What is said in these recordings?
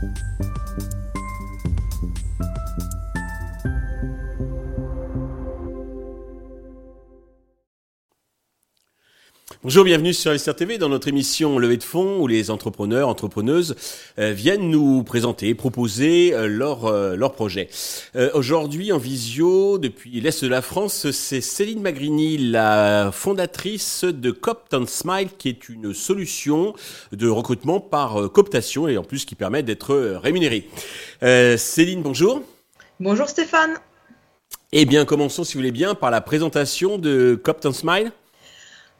Thank you. Bonjour, bienvenue sur SRTV dans notre émission Levée de fonds où les entrepreneurs, entrepreneuses euh, viennent nous présenter, proposer euh, leur, euh, leur projet. Aujourd'hui en visio depuis l'Est de la France, c'est Céline Magrini, la fondatrice de Copton Smile qui est une solution de recrutement par cooptation et en plus qui permet d'être rémunéré. Céline, bonjour. Bonjour Stéphane. Eh bien, commençons si vous voulez bien par la présentation de Copton Smile.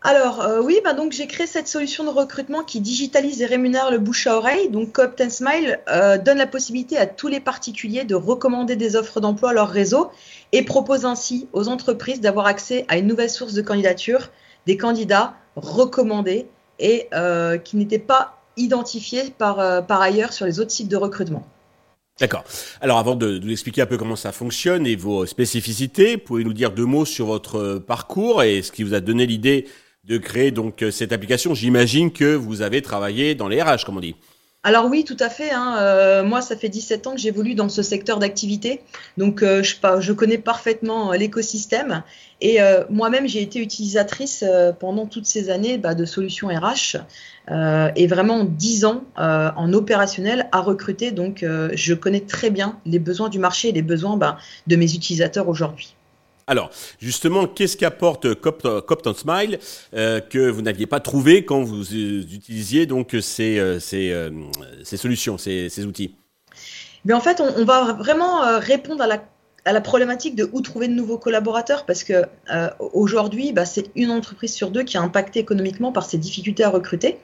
Alors euh, oui, bah donc j'ai créé cette solution de recrutement qui digitalise et rémunère le bouche à oreille. Donc Coop Smile euh, donne la possibilité à tous les particuliers de recommander des offres d'emploi à leur réseau et propose ainsi aux entreprises d'avoir accès à une nouvelle source de candidature, des candidats recommandés et euh, qui n'étaient pas identifiés par, ailleurs sur les autres sites de recrutement. D'accord. Alors avant de, de, nous expliquer un peu comment ça fonctionne et vos spécificités, pouvez nous dire deux mots sur votre parcours et ce qui vous a donné l'idée de créer donc euh, cette application. J'imagine que vous avez travaillé dans les RH, comme on dit. Alors oui, tout à fait. Hein. Euh, moi, ça fait 17 ans que j'évolue dans ce secteur d'activité. Donc, euh, je, connais parfaitement l'écosystème. Et moi-même, j'ai été utilisatrice pendant toutes ces années bah, de solutions RH. et vraiment 10 ans en opérationnel à recruter. Donc, je connais très bien les besoins du marché et les besoins bah, de mes utilisateurs aujourd'hui. Alors, justement, qu'est-ce qu'apporte Copton Smile euh, que vous n'aviez pas trouvé quand vous utilisiez donc ces, euh, euh, ces, solutions, ces, outils? Mais en fait, on, va vraiment répondre à la, à la, problématique de où trouver de nouveaux collaborateurs parce que aujourd'hui, bah, c'est une entreprise sur deux qui est impactée économiquement par ces difficultés à recruter.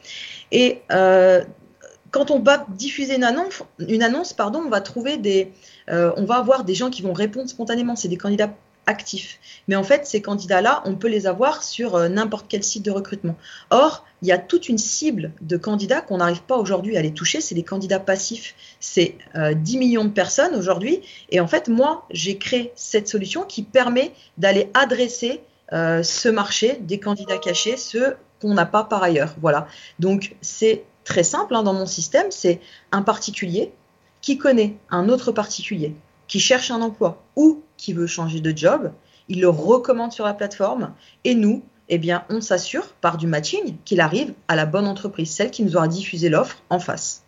Et quand on va diffuser une annonce, une annonce pardon, on va trouver des, on va avoir des gens qui vont répondre spontanément. C'est des candidats actifs. Mais en fait, ces candidats-là, on peut les avoir sur euh, n'importe quel site de recrutement. Or, il y a toute une cible de candidats qu'on n'arrive pas aujourd'hui à les toucher. C'est des candidats passifs. C'est 10 euh, millions de personnes aujourd'hui. Et en fait, moi, j'ai créé cette solution qui permet d'aller adresser euh, ce marché des candidats cachés, ceux qu'on n'a pas par ailleurs. Voilà. Donc, c'est très simple hein, dans mon système. C'est un particulier qui connaît un autre particulier qui cherche un emploi ou qui veut changer de job, il le recommande sur la plateforme et nous, eh bien, on s'assure par du matching qu'il arrive à la bonne entreprise, celle qui nous aura diffusé l'offre en face.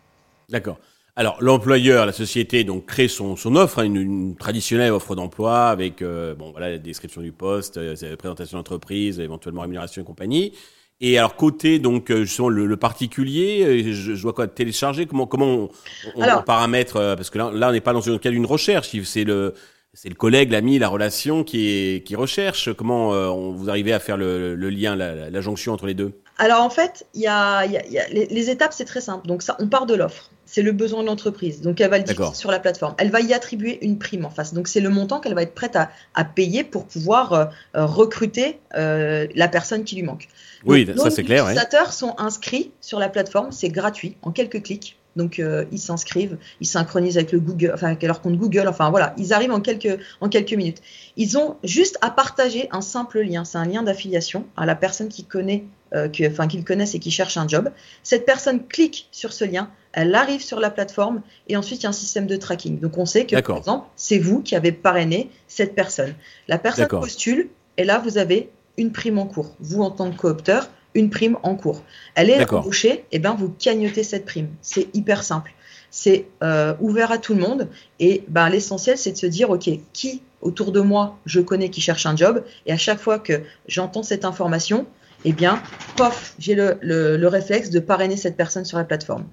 D'accord. Alors l'employeur, la société, donc crée son, offre, hein, une, traditionnelle offre d'emploi avec euh, bon voilà la description du poste, euh, présentation d'entreprise, éventuellement rémunération et compagnie. Et alors côté donc euh, justement le, le particulier, euh, je, je, dois quoi télécharger? Comment comment on, on, paramètre euh, Parce que là, là on n'est pas dans le cas d'une recherche, c'est le c'est le collègue, l'ami, la relation qui est qui recherche. Comment on, vous arrivez à faire le, le lien, la, la, jonction entre les deux? Alors en fait, il y a, y a, y a les, les, étapes, c'est très simple. Donc ça, on part de l'offre. C'est le besoin de l'entreprise. Donc elle va le dire sur la plateforme. Elle va y attribuer une prime en face. Donc c'est le montant qu'elle va être prête à, à, payer pour pouvoir euh, recruter euh, la personne qui lui manque. Oui, ça c'est clair. Les utilisateurs sont inscrits sur la plateforme, c'est gratuit, en quelques clics. Donc euh, ils s'inscrivent, ils synchronisent avec le Google, enfin avec leur compte Google, enfin voilà, ils arrivent en quelques en quelques minutes. Ils ont juste à partager un simple lien, c'est un lien d'affiliation à la personne qui connaît, euh, enfin qu'ils connaissent et qui cherche un job. Cette personne clique sur ce lien, elle arrive sur la plateforme et ensuite il y a un système de tracking. Donc on sait que par exemple c'est vous qui avez parrainé cette personne. La personne postule et là vous avez une prime en cours. Vous, en tant que coopteur, une prime en cours. Elle est embauchée, et eh ben vous cagnotez cette prime. C'est hyper simple. C'est euh, ouvert à tout le monde. Et ben, l'essentiel, c'est de se dire, OK, qui autour de moi je connais qui cherche un job Et à chaque fois que j'entends cette information, eh bien, pof, j'ai le, le, réflexe de parrainer cette personne sur la plateforme.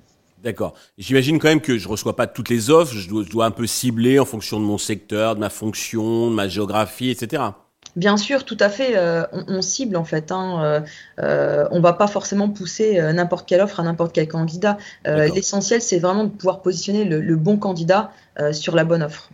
D'accord. J'imagine quand même que je reçois pas toutes les offres. je dois un peu cibler en fonction de mon secteur, de ma fonction, de ma géographie, etc. Bien sûr, tout à fait. Euh, on, cible en fait. Hein, euh, euh, on va pas forcément pousser n'importe quelle offre à n'importe quel candidat. L'essentiel, c'est vraiment de pouvoir positionner le, bon candidat sur la bonne offre.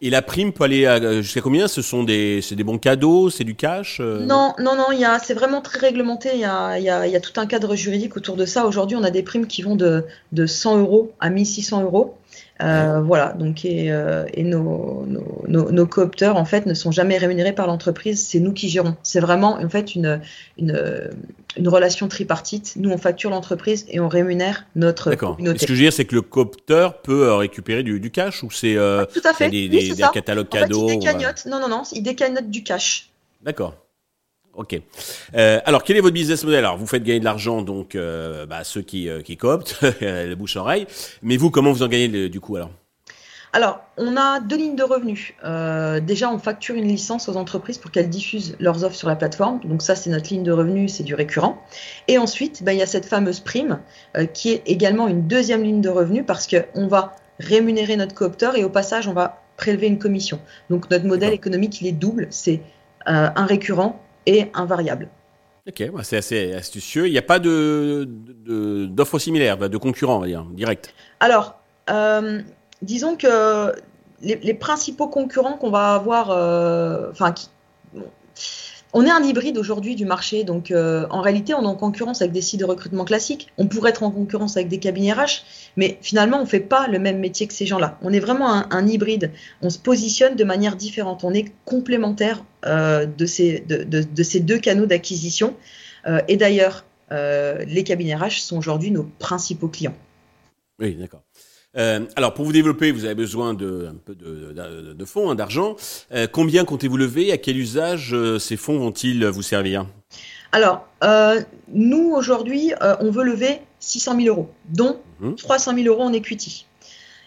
Et la prime peut aller jusqu'à combien? Ce sont des, des bons cadeaux, c'est du cash Non, non, non. Il y a, c'est vraiment très réglementé. Il y a, il y, tout un cadre juridique autour de ça. Aujourd'hui, on a des primes qui vont de, de 100 euros à 1600 euros. Euh, voilà, donc et, euh, et nos, nos, nos, nos coopteurs en fait ne sont jamais rémunérés par l'entreprise, c'est nous qui gérons. C'est vraiment en fait une, une, une relation tripartite. Nous on facture l'entreprise et on rémunère notre communauté. Ce que je veux dire, c'est que le coopteur peut euh, récupérer du, du cash ou c'est euh, Tout à fait. des, des, catalogues En fait, cadeaux ou. Non, non, non, il décagnote du cash. D'accord. Ok. Euh, alors, quel est votre business model? Alors, vous faites gagner de l'argent, donc euh, bah, ceux qui, euh, qui cooptent, le bouche-oreille. Mais vous, comment vous en gagnez le- du coup alors? Alors, on a deux lignes de revenus. Euh, déjà, on facture une licence aux entreprises pour qu'elles diffusent leurs offres sur la plateforme. Donc ça, c'est notre ligne de revenus, c'est du récurrent. Et ensuite, ben, il y a cette fameuse prime euh, qui est également une deuxième ligne de revenus parce qu'on va rémunérer notre coopteur et au passage, on va prélever une commission. Donc notre modèle économique, il est double. C'est euh, un récurrent et un variable. Ok, bah, c'est assez astucieux. Il n'y a pas de de- d'offres similaires, bah, de concurrents, on va dire, direct. Alors, euh, disons que les, les principaux concurrents qu'on va avoir, euh, enfin, qui- bon, on est un hybride aujourd'hui du marché, donc euh, en réalité, on est en concurrence avec des sites de recrutement classiques. On pourrait être en concurrence avec des cabinets RH, mais finalement, on fait pas le même métier que ces gens-là. On est vraiment un, hybride. On se positionne de manière différente. On est complémentaire euh, de, ces, de, de- de ces deux canaux d'acquisition. Euh, et d'ailleurs, les cabinets RH sont aujourd'hui nos principaux clients. Oui, d'accord. Euh, alors, pour vous développer, vous avez besoin de un peu de, de- de fonds, hein, d'argent. Euh, combien comptez-vous lever? À quel usage euh, ces fonds vont-ils vous servir? Alors, nous, aujourd'hui, on veut lever 600 000 euros, dont Mhm. 300 000 euros en equity.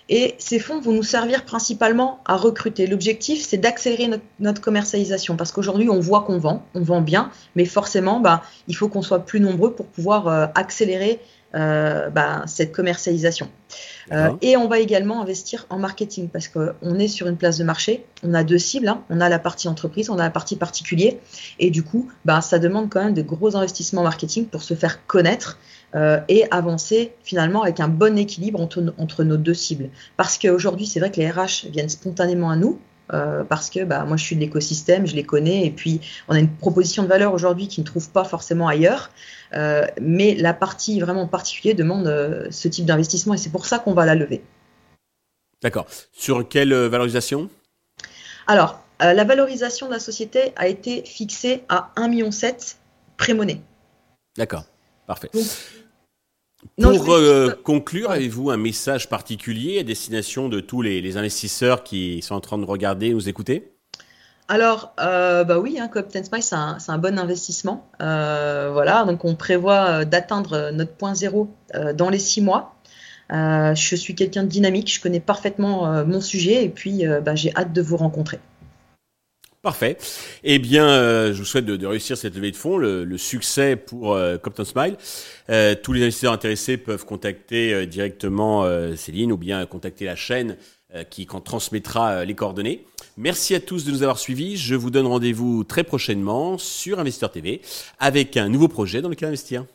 Et ces fonds vont nous servir principalement à recruter. L'objectif, c'est d'accélérer notre, notre commercialisation parce qu'aujourd'hui, on voit qu'on vend, on vend bien, mais forcément, bah, il faut qu'on soit plus nombreux pour pouvoir accélérer bah, cette commercialisation. Euh, et on va également investir en marketing parce qu'on est sur une place de marché. On a deux cibles. hein. On a la partie entreprise, on a la partie particulier. Et du coup, bah, ça demande quand même de gros investissements marketing pour se faire connaître euh, et avancer finalement avec un bon équilibre entre, entre nos deux cibles. Parce qu'aujourd'hui, c'est vrai que les RH viennent spontanément à nous. Euh, parce que bah, moi je suis de l'écosystème, je les connais, et puis on a une proposition de valeur aujourd'hui qu'ils ne trouvent pas forcément ailleurs. Euh, mais la partie vraiment particulier demande euh, ce type d'investissement et c'est pour ça qu'on va la lever. D'accord. Sur quelle valorisation? Alors, la valorisation de la société a été fixée à 1,7 million pré-monnaie. D'accord. Parfait. Donc- Pour euh, juste- conclure, avez-vous un message particulier à destination de tous les, les investisseurs qui sont en train de regarder et nous écouter? Alors, euh, bah oui, hein, Coopten Smile, c'est un, bon investissement. Euh, voilà, donc on prévoit euh, d'atteindre notre point zéro euh, dans les six mois. Euh, je suis quelqu'un de dynamique, je connais parfaitement euh, mon sujet et puis euh, bah, j'ai hâte de vous rencontrer. Parfait. Eh bien, euh, je vous souhaite de, réussir cette levée de fonds, le, succès pour euh, Copton Smile. Euh, tous les investisseurs intéressés peuvent contacter euh, directement Céline ou bien contacter la chaîne qui quand transmettra les coordonnées. Merci à tous de nous avoir suivis. Je vous donne rendez-vous très prochainement sur Investisseur TV avec un nouveau projet dans lequel investir.